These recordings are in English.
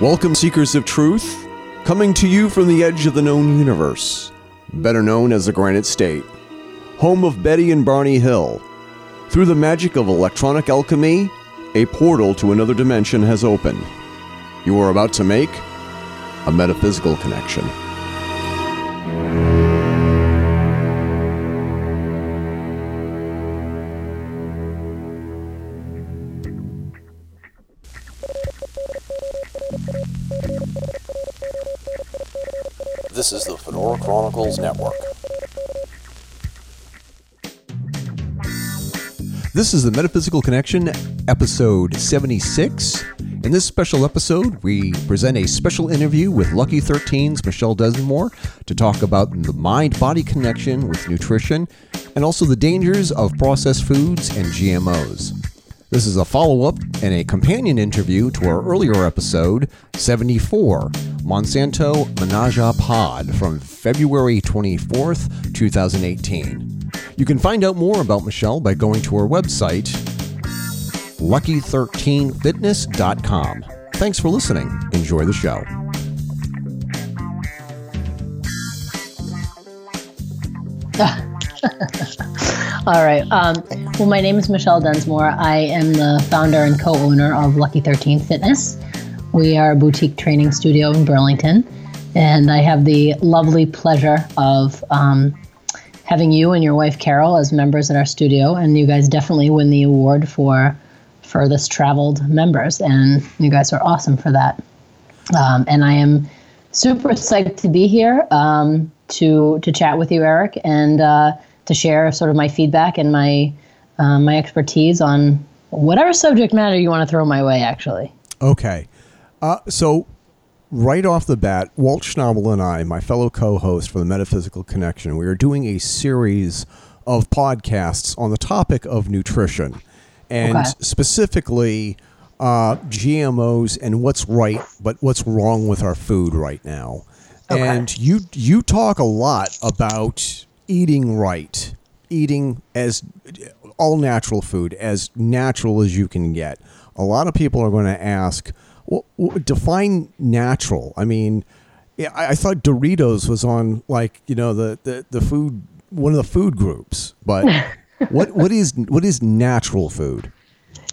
Welcome, seekers of truth, coming to you from the edge of the known universe, better known as the Granite State, home of Betty and Barney Hill. Through the magic of electronic alchemy, a portal to another dimension has opened. You are about to make a metaphysical connection. Chronicles Network. This is the Metaphysical Connection, episode 76. In this special episode, we present a special interview with Lucky 13's Michelle Densmore to talk about the mind body connection with nutrition and also the dangers of processed foods and GMOs. This is a follow up and a companion interview to our earlier episode, 74, Monsanto Menage Pod, from February 24th, 2018. You can find out more about Michelle by going to her website, lucky13fitness.com. Thanks for listening. Enjoy the show. All right. Um, well, my name is Michelle Densmore. I am the founder and co owner of Lucky 13 Fitness. We are a boutique training studio in Burlington. And I have the lovely pleasure of um, having you and your wife Carol as members at our studio. And you guys definitely win the award for furthest traveled members. And you guys are awesome for that. Um, and I am super psyched to be here um, to, to chat with you, Eric. And uh, to share sort of my feedback and my uh, my expertise on whatever subject matter you want to throw my way. Actually, Okay. Uh, so, right off the bat, Walt Schnabel and I, my fellow co host for the Metaphysical Connection, we are doing a series of podcasts on the topic of nutrition and Okay. specifically uh, GMOs and what's right, but what's wrong with our food right now. Okay. And you you talk a lot about eating right, eating as all natural food, as natural as you can get. A lot of people are going to ask, well, define natural. I mean, yeah, I, I thought Doritos was on like you know the, the, the food one of the food groups, but what what is what is natural food?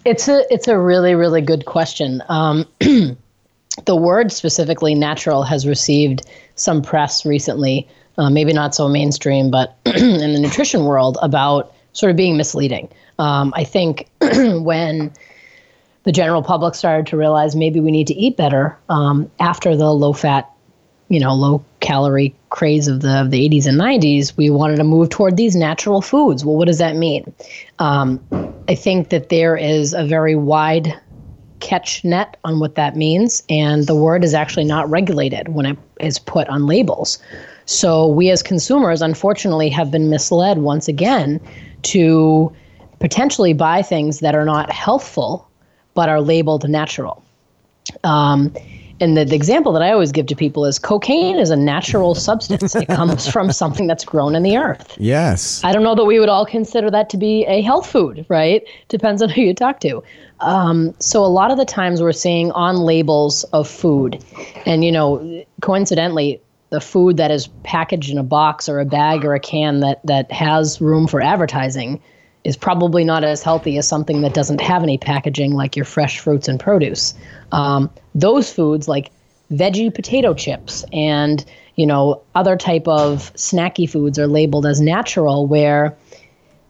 it's a it's a really really good question. Um, the word specifically natural has received some press recently, uh, maybe not so mainstream, but in the nutrition world about sort of being misleading. Um, I think when the general public started to realize maybe we need to eat better um, after the low fat, you know, low calorie craze of the of the 80s and 90s, we wanted to move toward these natural foods. Well, what does that mean? Um, I think that there is a very wide catch net on what that means, and the word is actually not regulated when it is put on labels. So we as consumers, unfortunately, have been misled once again to potentially buy things that are not healthful but are labeled natural. Um, and the, the example that I always give to people is cocaine is a natural substance. It comes from something that's grown in the earth. Yes. I don't know that we would all consider that to be a health food, right? Depends on who you talk to. Um, so a lot of the times we're seeing on labels of food, and you know, coincidentally, the food that is packaged in a box or a bag or a can that that has room for advertising is probably not as healthy as something that doesn't have any packaging, like your fresh fruits and produce. Um, those foods, like veggie potato chips and you know other type of snacky foods, are labeled as natural, where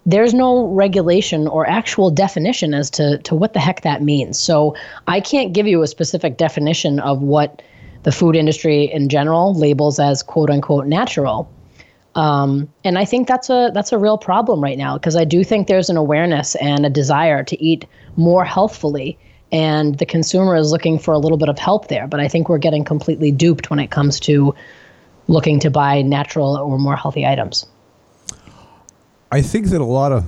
there's no regulation or actual definition as to, to what the heck that means. So I can't give you a specific definition of what the food industry in general labels as quote unquote natural. Um, and I think that's a that's a real problem right now because I do think there's an awareness and a desire to eat more healthfully, and the consumer is looking for a little bit of help there. But I think we're getting completely duped when it comes to looking to buy natural or more healthy items. I think that a lot of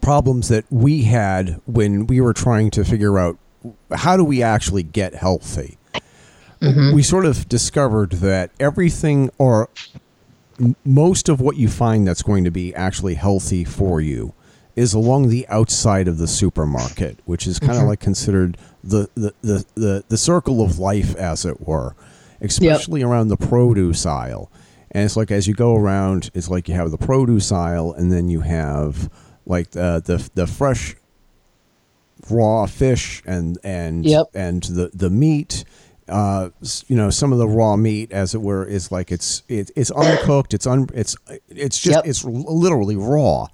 problems that we had when we were trying to figure out how do we actually get healthy, we sort of discovered that everything or most of what you find that's going to be actually healthy for you is along the outside of the supermarket, which is kind of Mm-hmm. like considered the, the, the, the, the circle of life, as it were, especially around the produce aisle. And it's like as you go around, it's like you have the produce aisle, and then you have like the the, the fresh raw fish and and Yep. and the the meat. Uh, you know, some of the raw meat, as it were, is like it's it, it's uncooked. It's un it's it's just Yep. it's literally raw.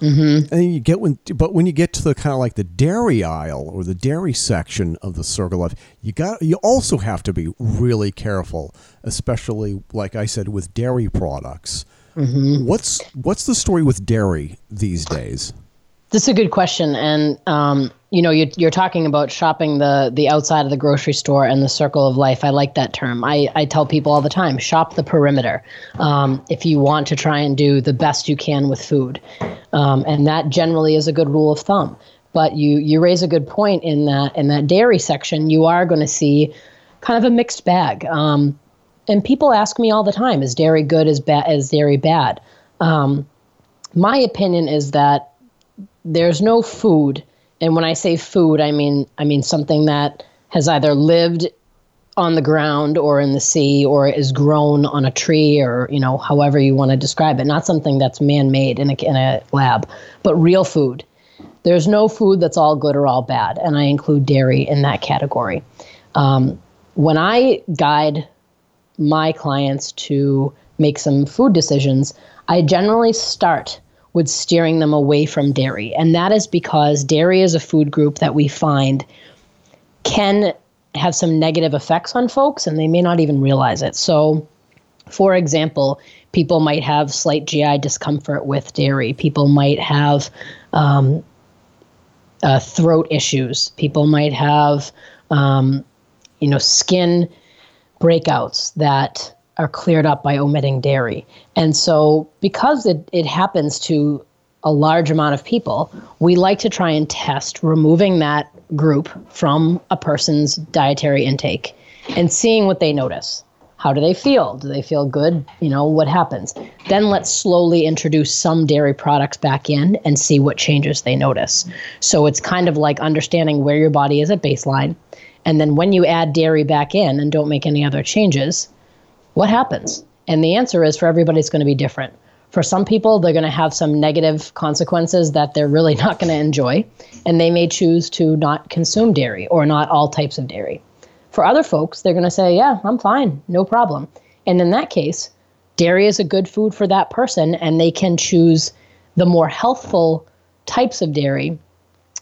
Mm-hmm. And you get when, but when you get to the kind of like the dairy aisle or the dairy section of the circle of, you got you also have to be really careful, especially like I said with dairy products. What's what's the story with dairy these days? This is a good question, and um, you know, you're, you're talking about shopping the the outside of the grocery store and the circle of life. I like that term. I, I tell people all the time, shop the perimeter. Um, if you want to try and do the best you can with food, um, and that generally is a good rule of thumb. But you you raise a good point in that in that dairy section, you are going to see kind of a mixed bag. Um, and people ask me all the time, is dairy good? Is bad? Is dairy bad? Um, my opinion is that there's no food. And when i say food i mean i mean something that has either lived on the ground or in the sea or is grown on a tree or you know however you want to describe it. Not something that's man-made in a, in a lab but real food. There's no food that's all good or all bad and i include dairy in that category. Um, when i guide my clients to make some food decisions i generally start with steering them away from dairy. And that is because dairy is a food group that we find can have some negative effects on folks and they may not even realize it. So, for example, people might have slight GI discomfort with dairy. People might have um, uh, throat issues. People might have, um, you know, skin breakouts that are cleared up by omitting dairy. And so, because it, it happens to a large amount of people, we like to try and test removing that group from a person's dietary intake and seeing what they notice. How do they feel? Do they feel good? You know, what happens? Then let's slowly introduce some dairy products back in and see what changes they notice. So it's kind of like understanding where your body is at baseline. And then when you add dairy back in and don't make any other changes, what happens? And the answer is for everybody, it's going to be different. For some people, they're going to have some negative consequences that they're really not going to enjoy, and they may choose to not consume dairy or not all types of dairy. For other folks, they're going to say, Yeah, I'm fine, no problem. And in that case, dairy is a good food for that person, and they can choose the more healthful types of dairy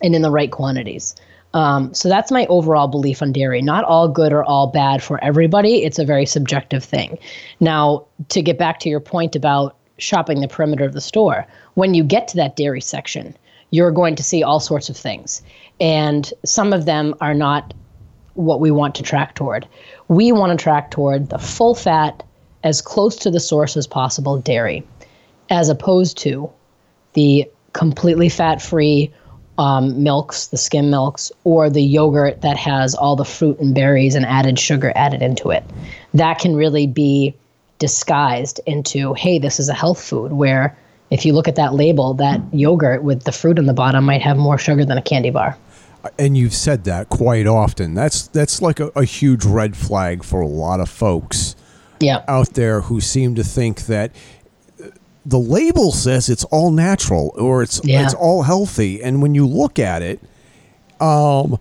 and in the right quantities. Um, so that's my overall belief on dairy. Not all good or all bad for everybody. It's a very subjective thing. Now, to get back to your point about shopping the perimeter of the store, when you get to that dairy section, you're going to see all sorts of things. And some of them are not what we want to track toward. We want to track toward the full fat, as close to the source as possible dairy, as opposed to the completely fat free um, milks, the skim milks, or the yogurt that has all the fruit and berries and added sugar added into it. That can really be disguised into, hey, this is a health food, where if you look at that label, that yogurt with the fruit in the bottom might have more sugar than a candy bar. And you've said that quite often. That's that's like a, a huge red flag for a lot of folks Yeah. out there who seem to think that the label says it's all natural or it's Yeah. it's all healthy, and when you look at it, um,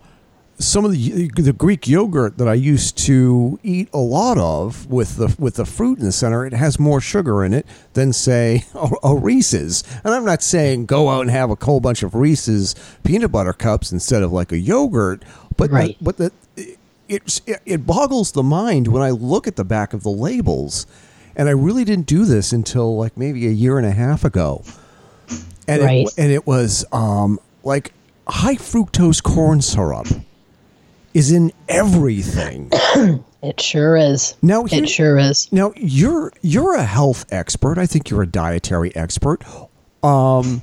some of the the Greek yogurt that I used to eat a lot of with the with the fruit in the center, it has more sugar in it than say a, a Reese's. And I'm not saying go out and have a whole bunch of Reese's peanut butter cups instead of like a yogurt, but the- but the it, it it boggles the mind when I look at the back of the labels, and I really didn't do this until like maybe a year and a half ago, and Right. it, and it was um, like high fructose corn syrup is in everything. It sure is. Now here- it sure is. Now you're you're a health expert. I think you're a dietary expert. Um,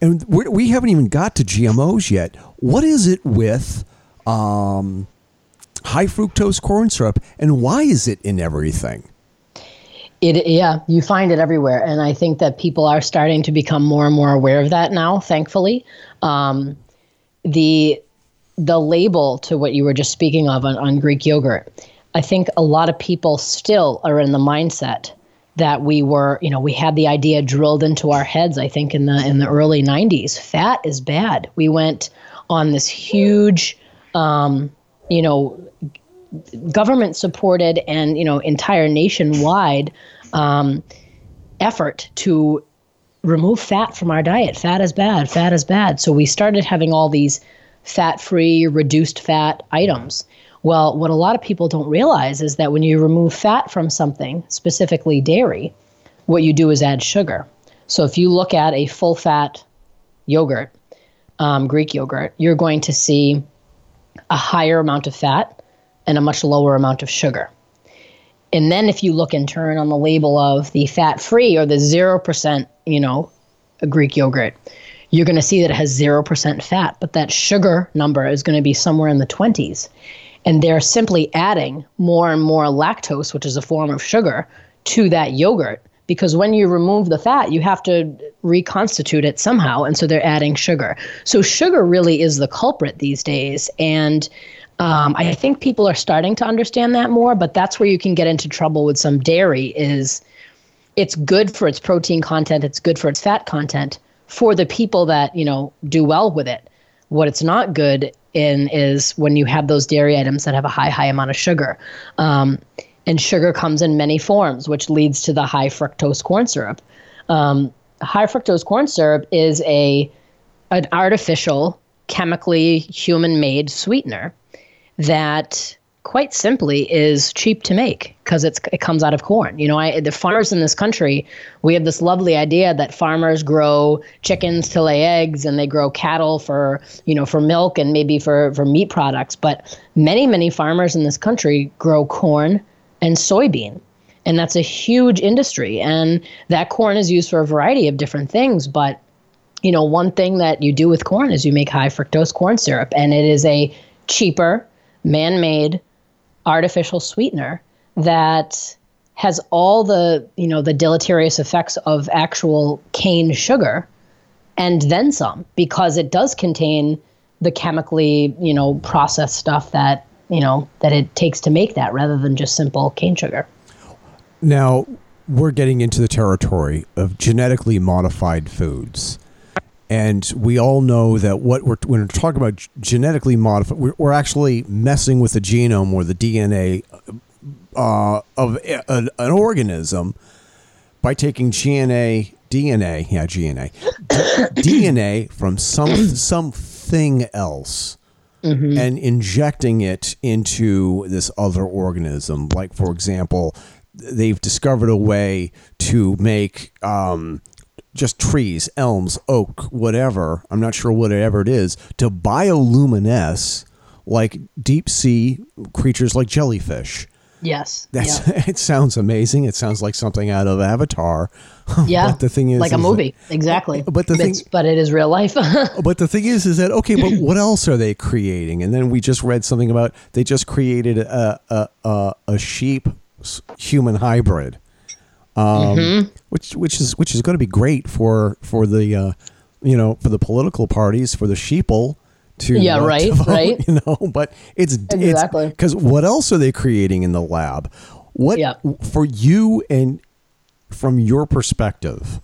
and we're, we haven't even got to GMOs yet. What is it with um, high fructose corn syrup, and why is it in everything? It yeah, you find it everywhere, and I think that people are starting to become more and more aware of that now. Thankfully, um, the the label to what you were just speaking of on, on Greek yogurt. I think a lot of people still are in the mindset that we were, you know, we had the idea drilled into our heads. I think in the in the early '90s, fat is bad. We went on this huge, um, you know, government supported and you know entire nationwide um, effort to remove fat from our diet. Fat is bad. Fat is bad. So we started having all these fat-free, reduced fat items. Well, what a lot of people don't realize is that when you remove fat from something, specifically dairy, what you do is add sugar. So if you look at a full-fat yogurt, um, Greek yogurt, you're going to see a higher amount of fat and a much lower amount of sugar. And then if you look in turn on the label of the fat free or the 0%, you know, Greek yogurt, you're going to see that it has 0% fat, but that sugar number is going to be somewhere in the 20s. And they're simply adding more and more lactose, which is a form of sugar, to that yogurt because when you remove the fat, you have to reconstitute it somehow. And so they're adding sugar. So sugar really is the culprit these days. And um, I think people are starting to understand that more, but that's where you can get into trouble with some dairy is it's good for its protein content, it's good for its fat content for the people that, you know, do well with it. What it's not good in is when you have those dairy items that have a high, high amount of sugar. Um, and sugar comes in many forms, which leads to the high fructose corn syrup. Um, high fructose corn syrup is a an artificial, chemically human-made sweetener that quite simply is cheap to make because it's it comes out of corn. You know, I the farmers in this country, we have this lovely idea that farmers grow chickens to lay eggs and they grow cattle for, you know, for milk and maybe for for meat products, but many many farmers in this country grow corn and soybean. And that's a huge industry and that corn is used for a variety of different things, but you know, one thing that you do with corn is you make high fructose corn syrup and it is a cheaper man made artificial sweetener that has all the you know the deleterious effects of actual cane sugar and then some because it does contain the chemically you know processed stuff that you know that it takes to make that rather than just simple cane sugar. Now we're getting into the territory of genetically modified foods and we all know that what we're when we're talking about genetically modified, we're, we're actually messing with the genome or the DNA uh, of a, an, an organism by taking GNA, DNA, yeah, GNA, DNA from some something else. Mm-hmm. And injecting it into this other organism, like for example, they've discovered a way to make um, just trees, elms, oak, whatever, I'm not sure whatever it is, to bioluminesce like deep sea creatures like jellyfish. Yes. That's yeah. it sounds amazing. It sounds like something out of Avatar. Yeah. but the thing is like a movie. That, exactly. But the thing but it is real life. but the thing is is that okay, but what else are they creating? And then we just read something about they just created a a a, a sheep human hybrid um, mm-hmm. which which is which is going to be great for for the uh, you know for the political parties for the sheeple to yeah uh, right to vote, right. you know but it's exactly. because what else are they creating in the lab? What yeah. for you and from your perspective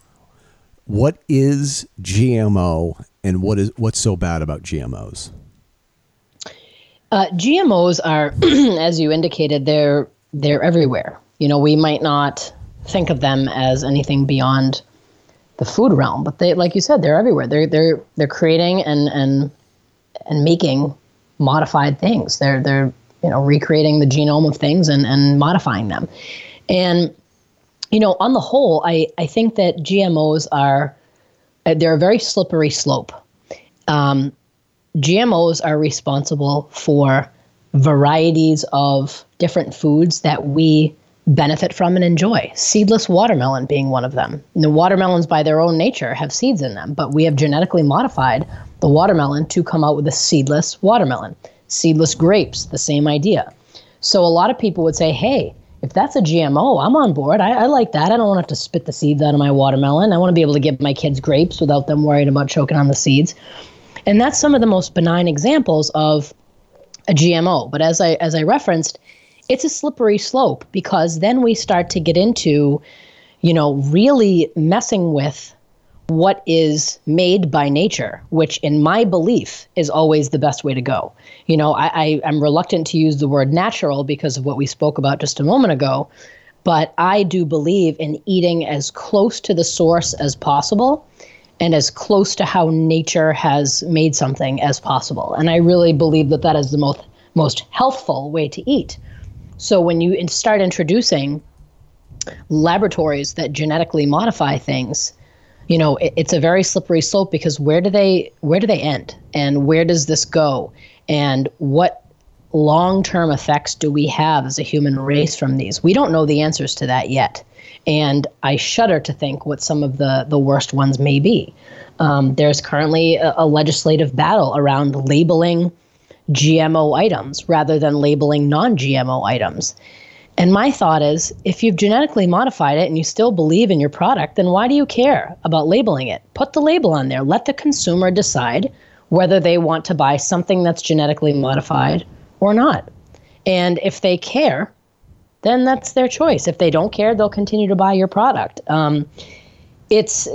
what is GMO and what is what's so bad about GMOs uh, GMOs are as you indicated they're they're everywhere. You know we might not think of them as anything beyond the food realm. But they, like you said, they're everywhere. They're they're they're creating and and and making modified things. They're they're you know recreating the genome of things and and modifying them. And you know, on the whole, I I think that GMOs are they're a very slippery slope. Um, GMOs are responsible for varieties of different foods that we benefit from and enjoy. Seedless watermelon being one of them. And the watermelons, by their own nature, have seeds in them, but we have genetically modified the watermelon to come out with a seedless watermelon. Seedless grapes, the same idea. So a lot of people would say, hey, if that's a GMO, I'm on board. I, I like that. I don't want to have to spit the seeds out of my watermelon. I want to be able to give my kids grapes without them worried about choking on the seeds. And that's some of the most benign examples of a GMO. But as I as I referenced, it's a slippery slope because then we start to get into, you know, really messing with what is made by nature, which in my belief is always the best way to go. You know, I, I, am reluctant to use the word natural because of what we spoke about just a moment ago, but I do believe in eating as close to the source as possible and as close to how nature has made something as possible. And I really believe that that is the most most healthful way to eat. So when you start introducing laboratories that genetically modify things, you know it, it's a very slippery slope because where do they where do they end? And where does this go? And what long-term effects do we have as a human race from these? We don't know the answers to that yet. And i shudder to think what some of the the worst ones may be. Um, there's currently a, a legislative battle around labeling gmo items rather than labeling non-gmo items and my thought is if you've genetically modified it and you still believe in your product, then why do you care about labeling it? Put the label on there. Let the consumer decide whether they want to buy something that's genetically modified or not. And if they care, then that's their choice. If they don't care, they'll continue to buy your product. Um, it's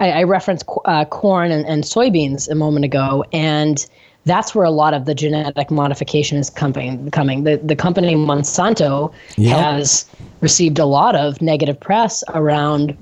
I, I referenced uh, corn and, and soybeans a moment ago, and that's where a lot of the genetic modification is coming. coming. The, the company Monsanto has received a lot of negative press around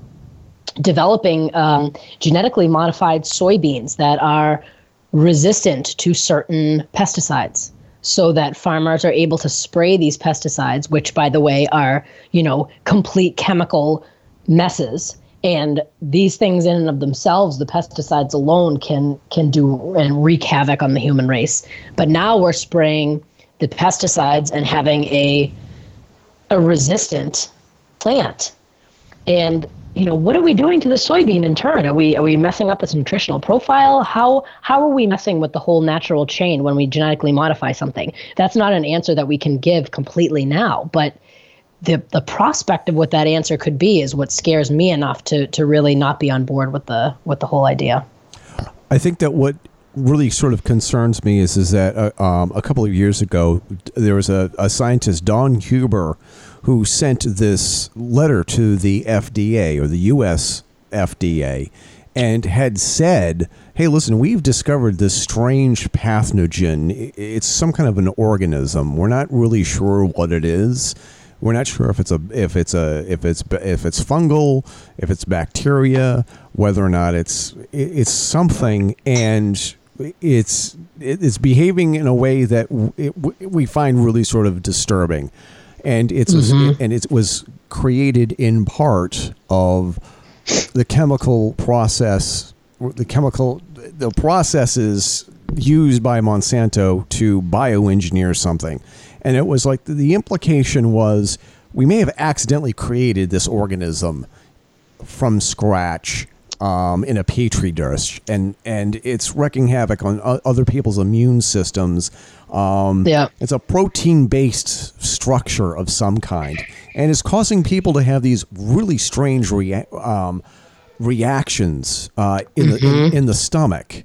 developing um, genetically modified soybeans that are resistant to certain pesticides so that farmers are able to spray these pesticides which by the way are you know complete chemical messes and these things in and of themselves the pesticides alone can can do and wreak havoc on the human race. But now we're spraying the pesticides and having a a resistant plant. And you know what are we doing to the soybean in turn? Are we are we messing up its nutritional profile? How how are we messing with the whole natural chain when we genetically modify something? That's not an answer that we can give completely now but the the prospect of what that answer could be is what scares me enough to to really not be on board with the with the whole idea. I think that what really sort of concerns me is is that uh, um, a couple of years ago there was a, a scientist Don Huber who sent this letter to the FDA or the U.S. FDA and had said, "Hey, listen, we've discovered this strange pathogen. It's some kind of an organism. We're not really sure what it is." We're not sure if it's a if it's a if it's if it's fungal, if it's bacteria, whether or not it's it's something, and it's it's behaving in a way that it, we find really sort of disturbing, and it's mm-hmm. and it was created in part of the chemical process, the chemical the processes used by Monsanto to bioengineer something and it was like the implication was we may have accidentally created this organism from scratch um, in a petri dish, and and it's wrecking havoc on other people's immune systems. Um, yeah, it's a protein-based structure of some kind, and it's causing people to have these really strange rea- um, reactions uh, in mm-hmm. the in, in the stomach.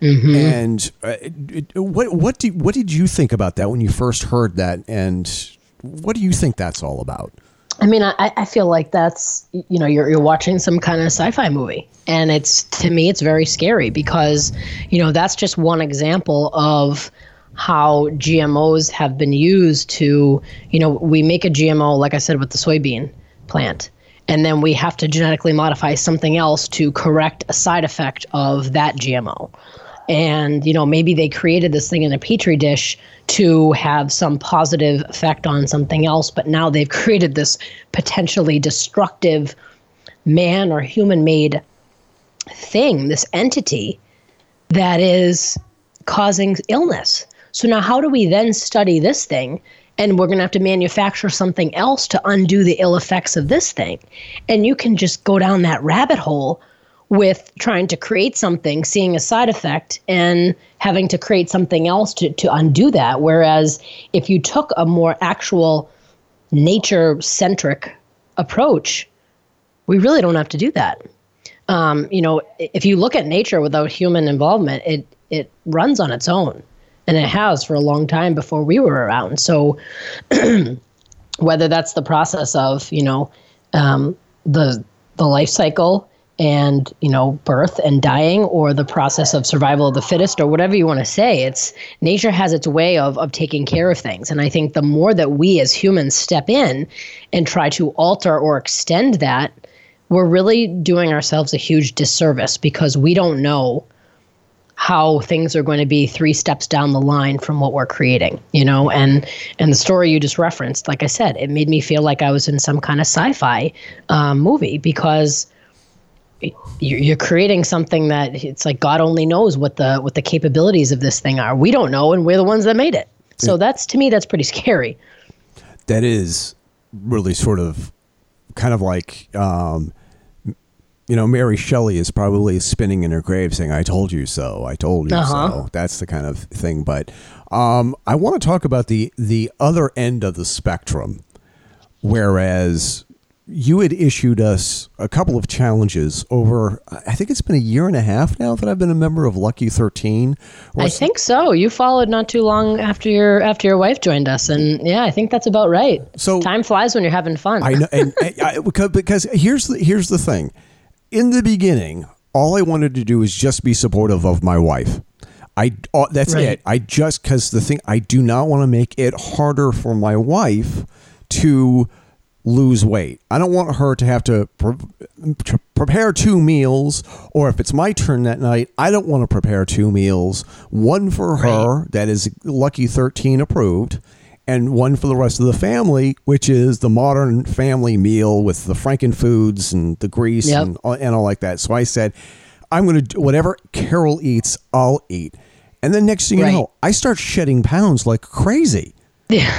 Mm-hmm. And uh, what what do what did you think about that when you first heard that? And what do you think that's all about? I mean, I, I feel like that's you know you're you're watching some kind of sci-fi movie, and it's to me it's very scary because you know that's just one example of how GMOs have been used to you know we make a GMO like I said with the soybean plant, and then we have to genetically modify something else to correct a side effect of that GMO and you know maybe they created this thing in a petri dish to have some positive effect on something else but now they've created this potentially destructive man or human made thing this entity that is causing illness. So now how do we then study this thing? And we're going to have to manufacture something else to undo the ill effects of this thing. And you can just go down that rabbit hole with trying to create something, seeing a side effect, and having to create something else to, to undo that. Whereas if you took a more actual nature centric approach, we really don't have to do that. Um, you know, if you look at nature without human involvement, it it runs on its own, and it has for a long time before we were around. So, whether that's the process of you know um, the the life cycle and you know birth and dying or the process of survival of the fittest or whatever you want to say it's nature has its way of of taking care of things. And i think the more that we as humans step in and try to alter or extend that we're really doing ourselves a huge disservice because we don't know how things are going to be three steps down the line from what we're creating you know? And and the story you just referenced like i said it made me feel like i was in some kind of sci-fi um, movie because you're creating something that it's like God only knows what the what the capabilities of this thing are. We don't know, and we're the ones that made it. So that's to me, that's pretty scary. That is really sort of kind of like um, you know, Mary Shelley is probably spinning in her grave saying, I told you so. I told you uh-huh. so. That's the kind of thing. But um, I want to talk about the, the other end of the spectrum. Whereas you had issued us a couple of challenges over i think it's been a year and a half now that i've been a member of lucky 13 i think so. You followed not too long after your after your wife joined us and yeah i think that's about right. So time flies when you're having fun. I know and, and I, because, because here's the here's the thing. In the beginning all i wanted to do is just be supportive of my wife. I uh, that's right. it. I just because the thing I do not want to make it harder for my wife to lose weight. I don't want her to have to, pre- to, prepare two meals, or if it's my turn that night, I don't want to prepare two meals. One for her that is Lucky 13 approved, and one for the rest of the family, which is the modern family meal with the Franken foods and the grease yep. and, and all like that. So I said, I'm going to do whatever Carol eats, I'll eat. And then next thing right. you know, I start shedding pounds like crazy. Yeah.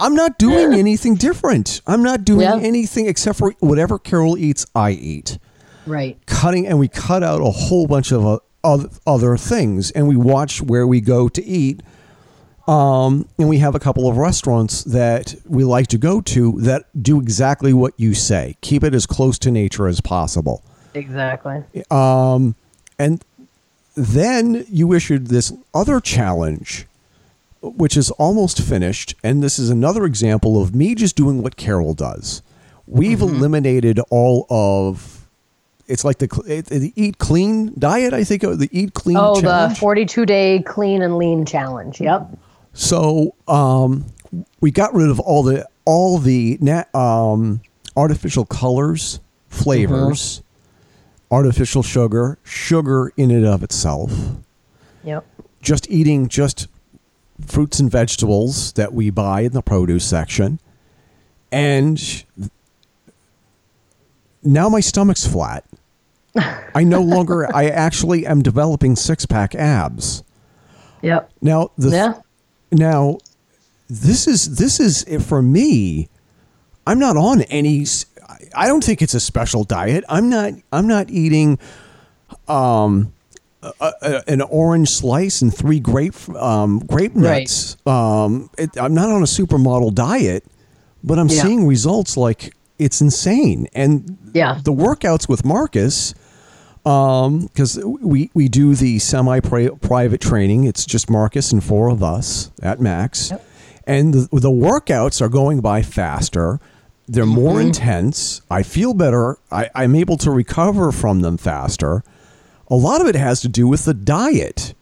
I'm not doing anything different. I'm not doing yeah. anything except for whatever Carol eats, I eat. Right. Cutting, and we cut out a whole bunch of uh, other things, and we watch where we go to eat. Um, and we have a couple of restaurants that we like to go to that do exactly what you say. Keep it as close to nature as possible. Exactly. Um, and then you issued this other challenge which is almost finished. And this is another example of me just doing what Carol does. We've mm-hmm. eliminated all of. It's like the, the eat clean diet. I think the eat clean. Oh, challenge. the forty-two day clean and lean challenge. Yep. So um, we got rid of all the all the nat, um, artificial colors, flavors, mm-hmm. artificial sugar, sugar in and of itself. Yep. Just eating just fruits and vegetables that we buy in the produce section. And now my stomach's flat. I no longer, I actually am developing six pack abs. Yep. Now, the, yeah. now, this is, this is, for me, I'm not on any, I don't think it's a special diet. I'm not, I'm not eating, um, a, a, an orange slice and three grape um, grape nuts. Right. Um, it, I'm not on a supermodel diet, but I'm yeah. seeing results like it's insane. And yeah. the workouts with Marcus, because um, we we do the semi private training. It's just Marcus and four of us at max, yep. and the, the workouts are going by faster. They're more mm-hmm. intense. I feel better. I, I'm able to recover from them faster a lot of it has to do with the diet.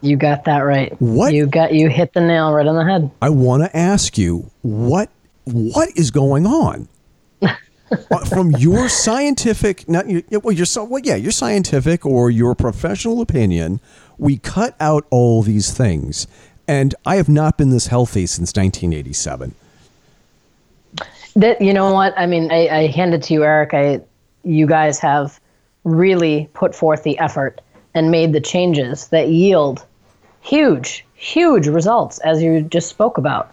You got that right. What you got? You hit the nail right on the head. I want to ask you what what is going on uh, from your scientific, not your, well, your well, yeah, your scientific or your professional opinion. We cut out all these things, and I have not been this healthy since 1987. That you know what I mean. I, I hand it to you, Eric. I you guys have really put forth the effort and made the changes that yield huge, huge results, as you just spoke about.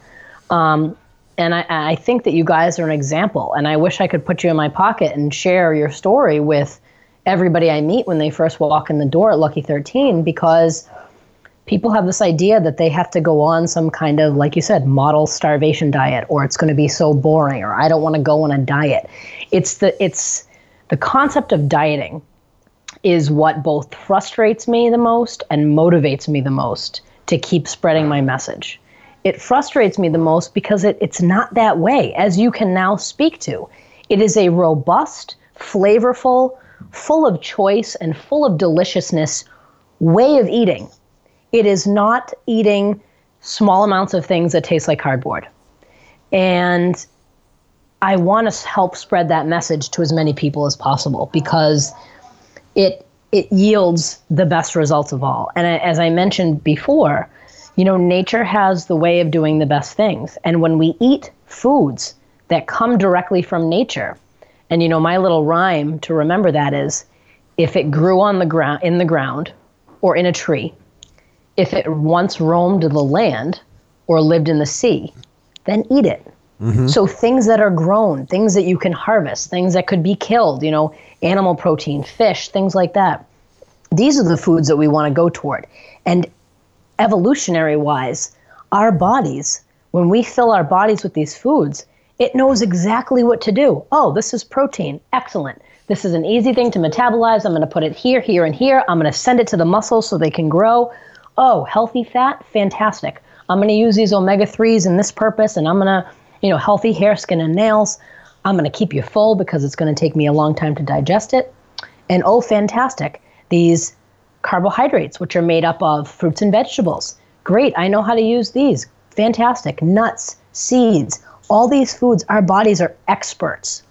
Um, and I, I, think that you guys are an example. And I wish I could put you in my pocket and share your story with everybody I meet when they first walk in the door at Lucky 13 because people have this idea that they have to go on some kind of, like you said, model starvation diet, or it's going to be so boring, or I don't want to go on a diet. It's the it's the concept of dieting is what both frustrates me the most and motivates me the most to keep spreading my message. It frustrates me the most because it, it's not that way, as you can now speak to. It is a robust, flavorful, full of choice, and full of deliciousness way of eating. It is not eating small amounts of things that taste like cardboard. And I want to help spread that message to as many people as possible because it it yields the best results of all. And as I mentioned before, you know, nature has the way of doing the best things. And when we eat foods that come directly from nature, and you know, my little rhyme to remember that is if it grew on the ground in the ground or in a tree, if it once roamed the land or lived in the sea, then eat it. Mm-hmm. So things that are grown, things that you can harvest, things that could be killed, you know, animal protein, fish, things like that. These are the foods that we want to go toward. And evolutionary wise, our bodies, when we fill our bodies with these foods, it knows exactly what to do. Oh, this is protein. Excellent. This is an easy thing to metabolize. I'm going to put it here, here, and here. I'm going to send it to the muscles so they can grow. Oh, healthy fat? Fantastic. I'm going to use these omega 3s in this purpose, and I'm going to, you know, healthy hair, skin, and nails. I'm going to keep you full because it's going to take me a long time to digest it. And oh, fantastic, these carbohydrates, which are made up of fruits and vegetables. Great, I know how to use these. Fantastic. Nuts, seeds, all these foods, our bodies are experts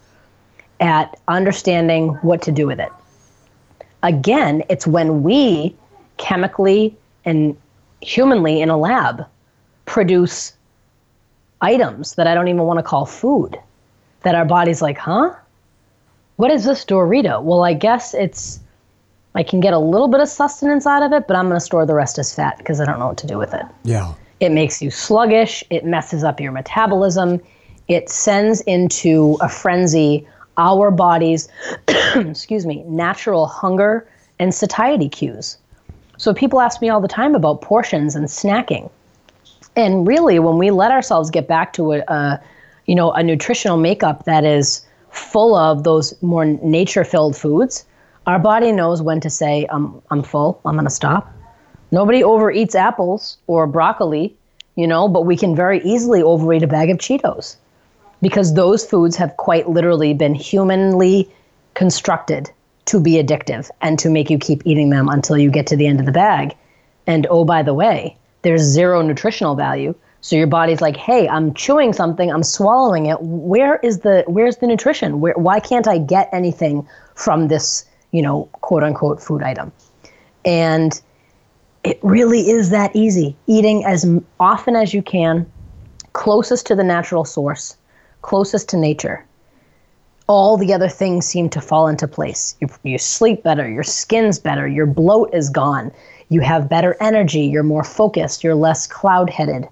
at understanding what to do with it. Again, it's when we chemically and humanly in a lab produce items that I don't even want to call food that our body's like, huh? What is this Dorito? Well, I guess it's, I can get a little bit of sustenance out of it, but I'm going to store the rest as fat because I don't know what to do with it. Yeah. It makes you sluggish. It messes up your metabolism. It sends into a frenzy our body's, excuse me, natural hunger and satiety cues. So people ask me all the time about portions and snacking. And really, when we let ourselves get back to a, a you know, a nutritional makeup that is full of those more nature-filled foods, our body knows when to say, "I'm I'm full. I'm going to stop." Nobody overeats apples or broccoli, you know, but we can very easily overeat a bag of Cheetos because those foods have quite literally been humanly constructed to be addictive and to make you keep eating them until you get to the end of the bag. And oh, by the way, there's zero nutritional value. So your body's like, "Hey, I'm chewing something, I'm swallowing it. Where is the where's the nutrition? Where why can't I get anything from this, you know, quote unquote food item?" And it really is that easy. Eating as often as you can, closest to the natural source, closest to nature. All the other things seem to fall into place. You, you sleep better, your skin's better, your bloat is gone, you have better energy, you're more focused, you're less cloud headed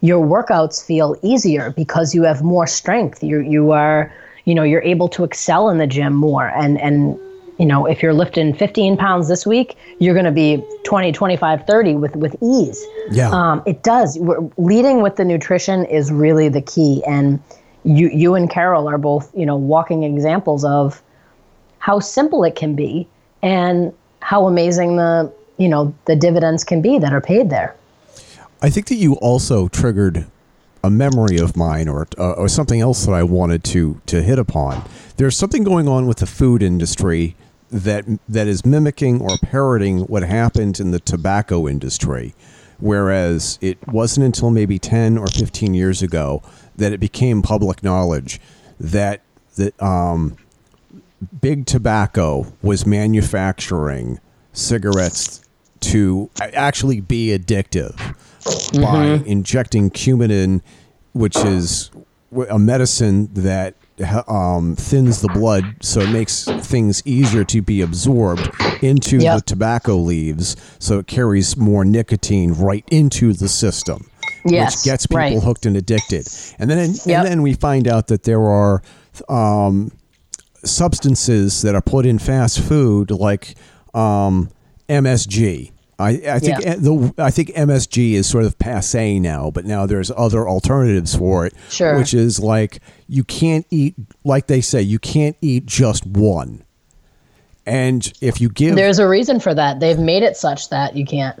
your workouts feel easier because you have more strength. You you are you know you're able to excel in the gym more. And and you know if you're lifting 15 pounds this week you're going to be 20 25 30 with with ease. Yeah. Um, it does. We're, leading with the nutrition is really the key. And you you and carol are both you know walking examples of how simple it can be and how amazing the you know the dividends can be that are paid there I think that you also triggered a memory of mine or, uh, or something else that I wanted to to hit upon. There's something going on with the food industry that that is mimicking or parroting what happened in the tobacco industry, whereas it wasn't until maybe 10 or 15 years ago that it became public knowledge that that um, big tobacco was manufacturing cigarettes to actually be addictive mm-hmm. by injecting Coumadin, which is a medicine that um, thins the blood, so it makes things easier to be absorbed into yep. the tobacco leaves, so it carries more nicotine right into the system. Yes, which gets people right. hooked and addicted. And then, yep. and then we find out that there are um, substances that are put in fast food, like um, MSG, I, I think Yeah. the I think MSG is sort of passe now, but now there's other alternatives for it. Sure. Which is like you can't eat like they say, you can't eat just one. And if you give There's a reason for that. They've made it such that you can't.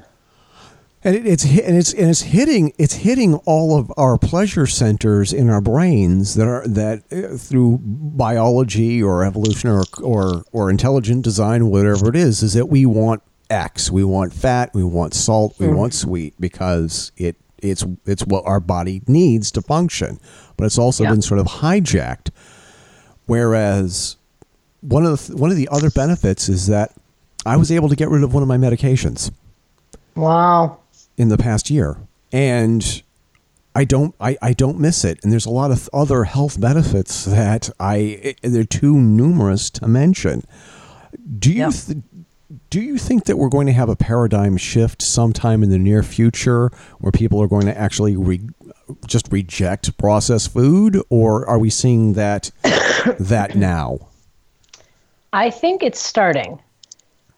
and it, it's and it's and it's hitting it's hitting all of our pleasure centers in our brains that are that uh, through biology or evolution or or or intelligent design whatever it is is that we want X we want fat we want salt we want mm-hmm. sweet because it it's it's what our body needs to function but it's also Yeah. been sort of hijacked whereas one of the one of the other benefits is that I was able to get rid of one of my medications Wow. in the past year and I don't I, I don't miss it and there's a lot of other health benefits that I eh, eh, they're too numerous to mention. Do you Yep. th- do you think that we're going to have a paradigm shift sometime in the near future where people are going to actually re- just reject processed food or are we seeing that that now? I think it's starting.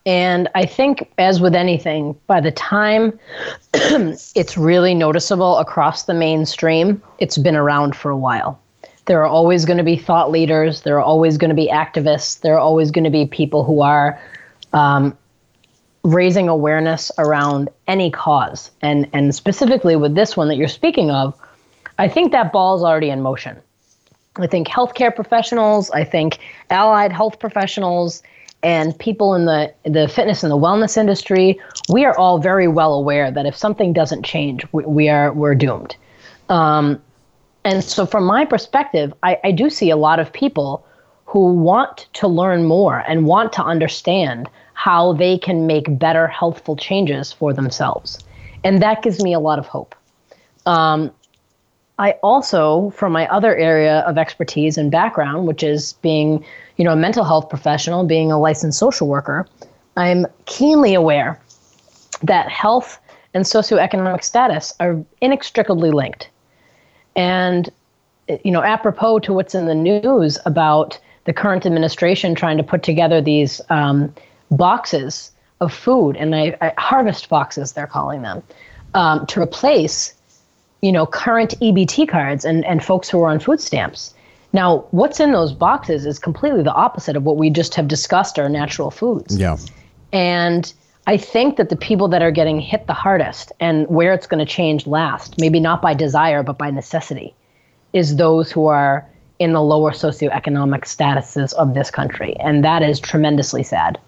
And I think, as with anything, by the time it's really noticeable across the mainstream, it's been around for a while. There are always going to be thought leaders, there are always going to be activists, there are always going to be people who are um, raising awareness around any cause. And, and specifically with this one that you're speaking of, I think that ball's already in motion. I think healthcare professionals, I think allied health professionals, and people in the the fitness and the wellness industry, we are all very well aware that if something doesn't change, we, we are we're doomed. Um, and so, from my perspective, I, I do see a lot of people who want to learn more and want to understand how they can make better healthful changes for themselves, and that gives me a lot of hope. I also, from my other area of expertise and background, which is being, you know, a mental health professional, being a licensed social worker, I'm keenly aware that health and socioeconomic status are inextricably linked. And, you know, apropos to what's in the news about the current administration trying to put together these um, boxes of food, and I, I, harvest boxes, they're calling them, um, to replace you know, current EBT cards and, and folks who are on food stamps. Now, what's in those boxes is completely the opposite of what we just have discussed are natural foods. Yeah. And I think that the people that are getting hit the hardest and where it's going to change last, maybe not by desire, but by necessity, is those who are in the lower socioeconomic statuses of this country. And that is tremendously sad.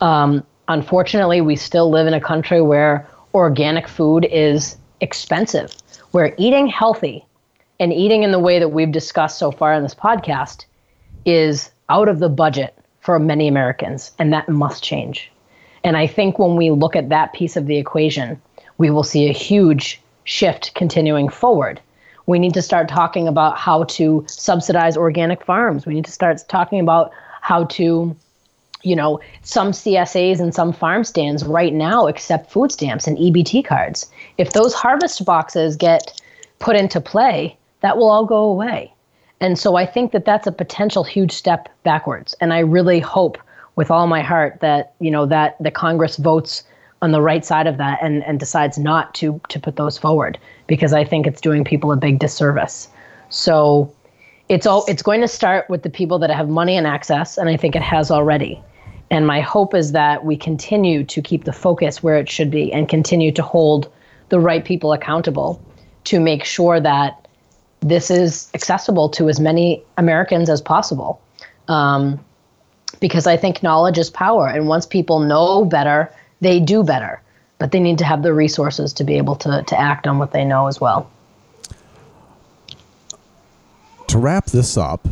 Um, unfortunately, we still live in a country where organic food is expensive, where eating healthy and eating in the way that we've discussed so far in this podcast is out of the budget for many Americans, and that must change. And I think when we look at that piece of the equation, we will see a huge shift continuing forward. We need to start talking about how to subsidize organic farms. We need to start talking about how to you know, some CSAs and some farm stands right now accept food stamps and EBT cards. If those harvest boxes get put into play, that will all go away. And so I think that that's a potential huge step backwards. And I really hope with all my heart that, you know, that the Congress votes on the right side of that and, and decides not to to put those forward because I think it's doing people a big disservice. So it's all it's going to start with the people that have money and access and i think it has already and my hope is that we continue to keep the focus where it should be and continue to hold the right people accountable to make sure that this is accessible to as many americans as possible. Um, because i think knowledge is power and once people know better they do better. But they need to have the resources to be able to, to act on what they know as well. To wrap this up,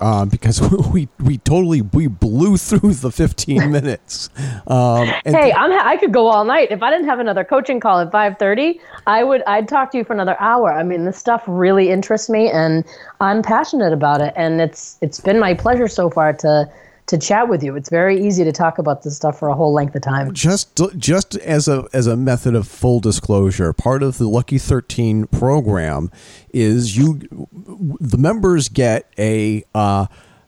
uh, because we we totally we blew through the 15 minutes. Um, Hey, I'm I could go all night. If I didn't have another coaching call at 5:30, I would I'd talk to you for another hour. I mean, this stuff really interests me and I'm passionate about it and it's it's been my pleasure so far to to chat with you. It's very easy to talk about this stuff for a whole length of time. just just as a as a method of full disclosure, part of the Lucky 13 program is you the members get a uh,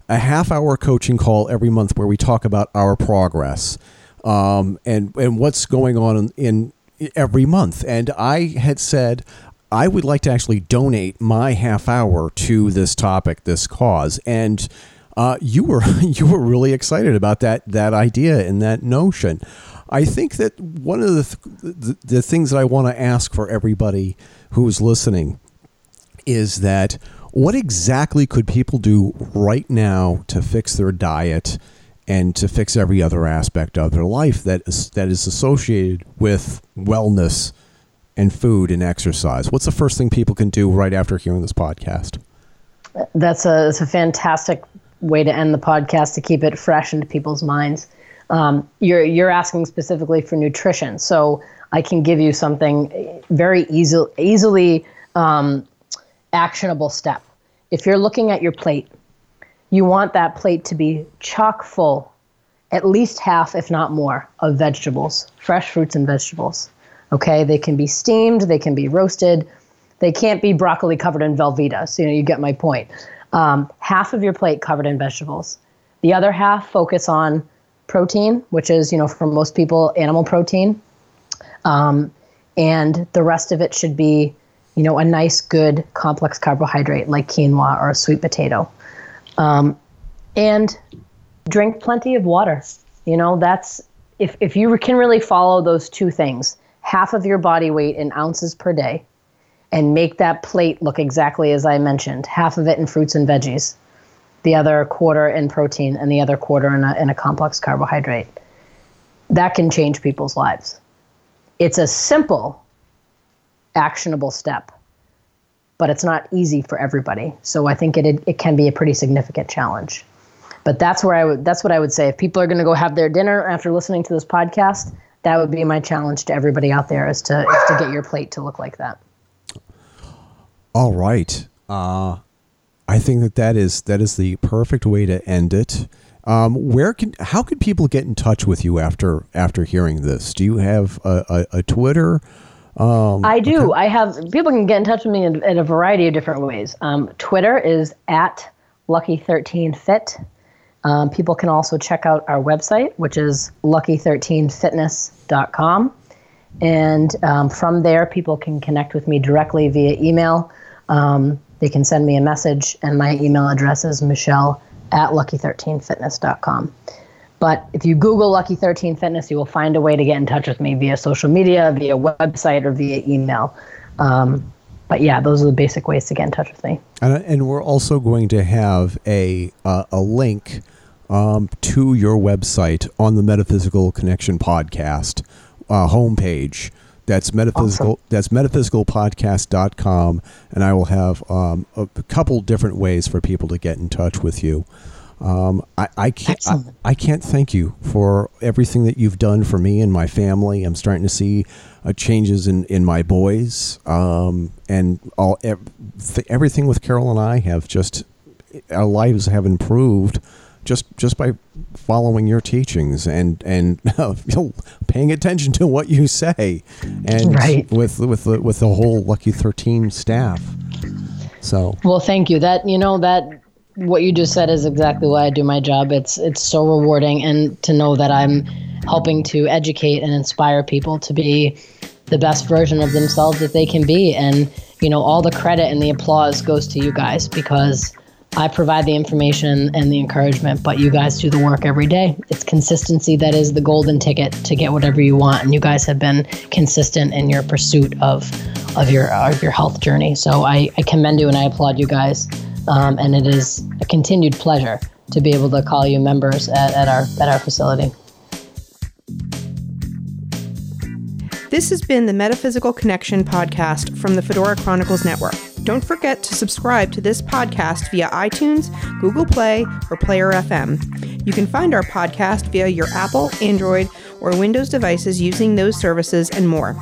a half hour coaching call every month where we talk about our progress. um, and and what's going on in, in every month. And I had said I would like to actually donate my half hour to this topic, this cause, and uh, you were you were really excited about that that idea and that notion. I think that one of the th- the, things that I want to ask for everybody who's listening is that what exactly could people do right now to fix their diet and to fix every other aspect of their life that is, that is associated with wellness and food and exercise? What's the first thing people can do right after hearing this podcast? That's a, that's a fantastic way to end the podcast to keep it fresh into people's minds. Um, you're you're asking specifically for nutrition, so I can give you something very easy, easily um, actionable step. If you're looking at your plate, you want that plate to be chock full, at least half, if not more, of vegetables, fresh fruits and vegetables. Okay, they can be steamed, they can be roasted, they can't be broccoli covered in Velveeta. So you know you get my point. Um, half of your plate covered in vegetables. The other half focus on protein, which is, you know, for most people, animal protein. Um, and the rest of it should be, you know, a nice, good, complex carbohydrate like quinoa or a sweet potato. Um, and drink plenty of water. You know, that's if, if you can really follow those two things, half of your body weight in ounces per day, and make that plate look exactly as I mentioned half of it in fruits and veggies, the other quarter in protein, and the other quarter in a, in a complex carbohydrate. That can change people's lives. It's a simple, actionable step, but it's not easy for everybody. So I think it, it, can be a pretty significant challenge. But that's where I would that's what I would say. If people are going to go have their dinner after listening to this podcast, that would be my challenge to everybody out there is to is to get your plate to look like that. All right. Uh, I think that that is that is the perfect way to end it. Um, where can how can people get in touch with you after after hearing this? Do you have a, a, a Twitter? Um, I do. Okay. I have people can get in touch with me in, in a variety of different ways. Um, Twitter is at Lucky13Fit. Um, people can also check out our website, which is lucky13fitness.com. And um, from there, people can connect with me directly via email. Um, they can send me a message, and my email address is michelle at lucky13fitness.com. But if you Google Lucky 13 Fitness, you will find a way to get in touch with me via social media, via website, or via email. Um, but yeah, those are the basic ways to get in touch with me. And, and we're also going to have a uh, a link um, to your website on the Metaphysical Connection podcast uh, homepage. That's metaphysical. Awesome. That's metaphysicalpodcast.com, and I will have um, a couple different ways for people to get in touch with you. Um, I, I can't. I, I, can't thank you for everything that you've done for me and my family. I'm starting to see uh, changes in, in my boys, um, and all everything with Carol and I have just our lives have improved just just by following your teachings and and know, paying attention to what you say, and right. with with the, with the whole Lucky Thirteen staff. So well, thank you. That you know that what you just said is exactly why I do my job. It's it's so rewarding, and to know that I'm helping to educate and inspire people to be the best version of themselves that they can be, and you know all the credit and the applause goes to you guys because I provide the information and the encouragement, but you guys do the work every day. It's consistency that is the golden ticket to get whatever you want, and you guys have been consistent in your pursuit of of your of your health journey. So I, I commend you and I applaud you guys, um, and it is a continued pleasure to be able to call you members at, at our at our facility. This has been the Metaphysical Connection podcast from the Fedora Chronicles Network. Don't forget to subscribe to this podcast via iTunes, Google Play, or Player FM. You can find our podcast via your Apple, Android, or Windows devices using those services and more.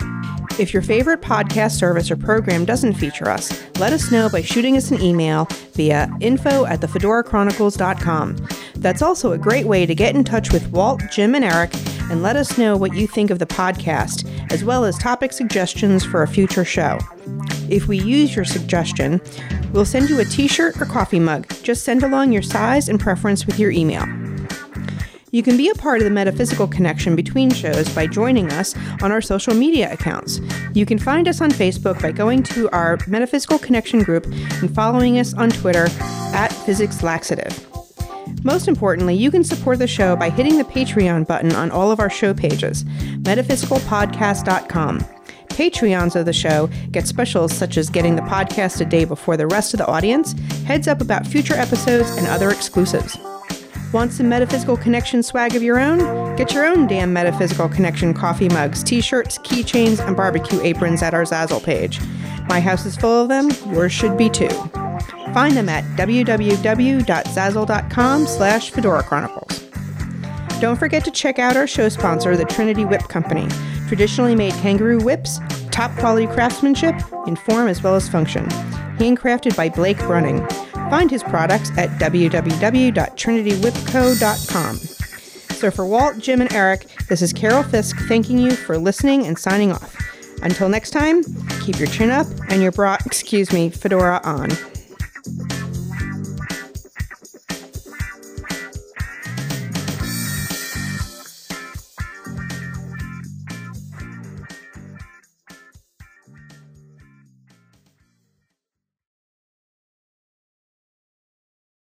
If your favorite podcast service or program doesn't feature us, let us know by shooting us an email via info at thefedorachronicles.com. That's also a great way to get in touch with Walt, Jim, and Eric and let us know what you think of the podcast, as well as topic suggestions for a future show. If we use your suggestion, we'll send you a t shirt or coffee mug. Just send along your size and preference with your email. You can be a part of the metaphysical connection between shows by joining us on our social media accounts. You can find us on Facebook by going to our Metaphysical Connection group and following us on Twitter at Physics Laxative. Most importantly, you can support the show by hitting the Patreon button on all of our show pages, metaphysicalpodcast.com. Patreons of the show get specials such as getting the podcast a day before the rest of the audience, heads up about future episodes, and other exclusives. Want some Metaphysical Connection swag of your own? Get your own damn Metaphysical Connection coffee mugs, t shirts, keychains, and barbecue aprons at our Zazzle page. My house is full of them, yours should be too. Find them at www.zazzle.com slash Fedora Chronicles. Don't forget to check out our show sponsor, the Trinity Whip Company. Traditionally made kangaroo whips, top quality craftsmanship in form as well as function. Handcrafted by Blake Brunning. Find his products at www.trinitywhipco.com. So for Walt, Jim, and Eric, this is Carol Fisk thanking you for listening and signing off. Until next time, keep your chin up and your bra, excuse me, fedora on.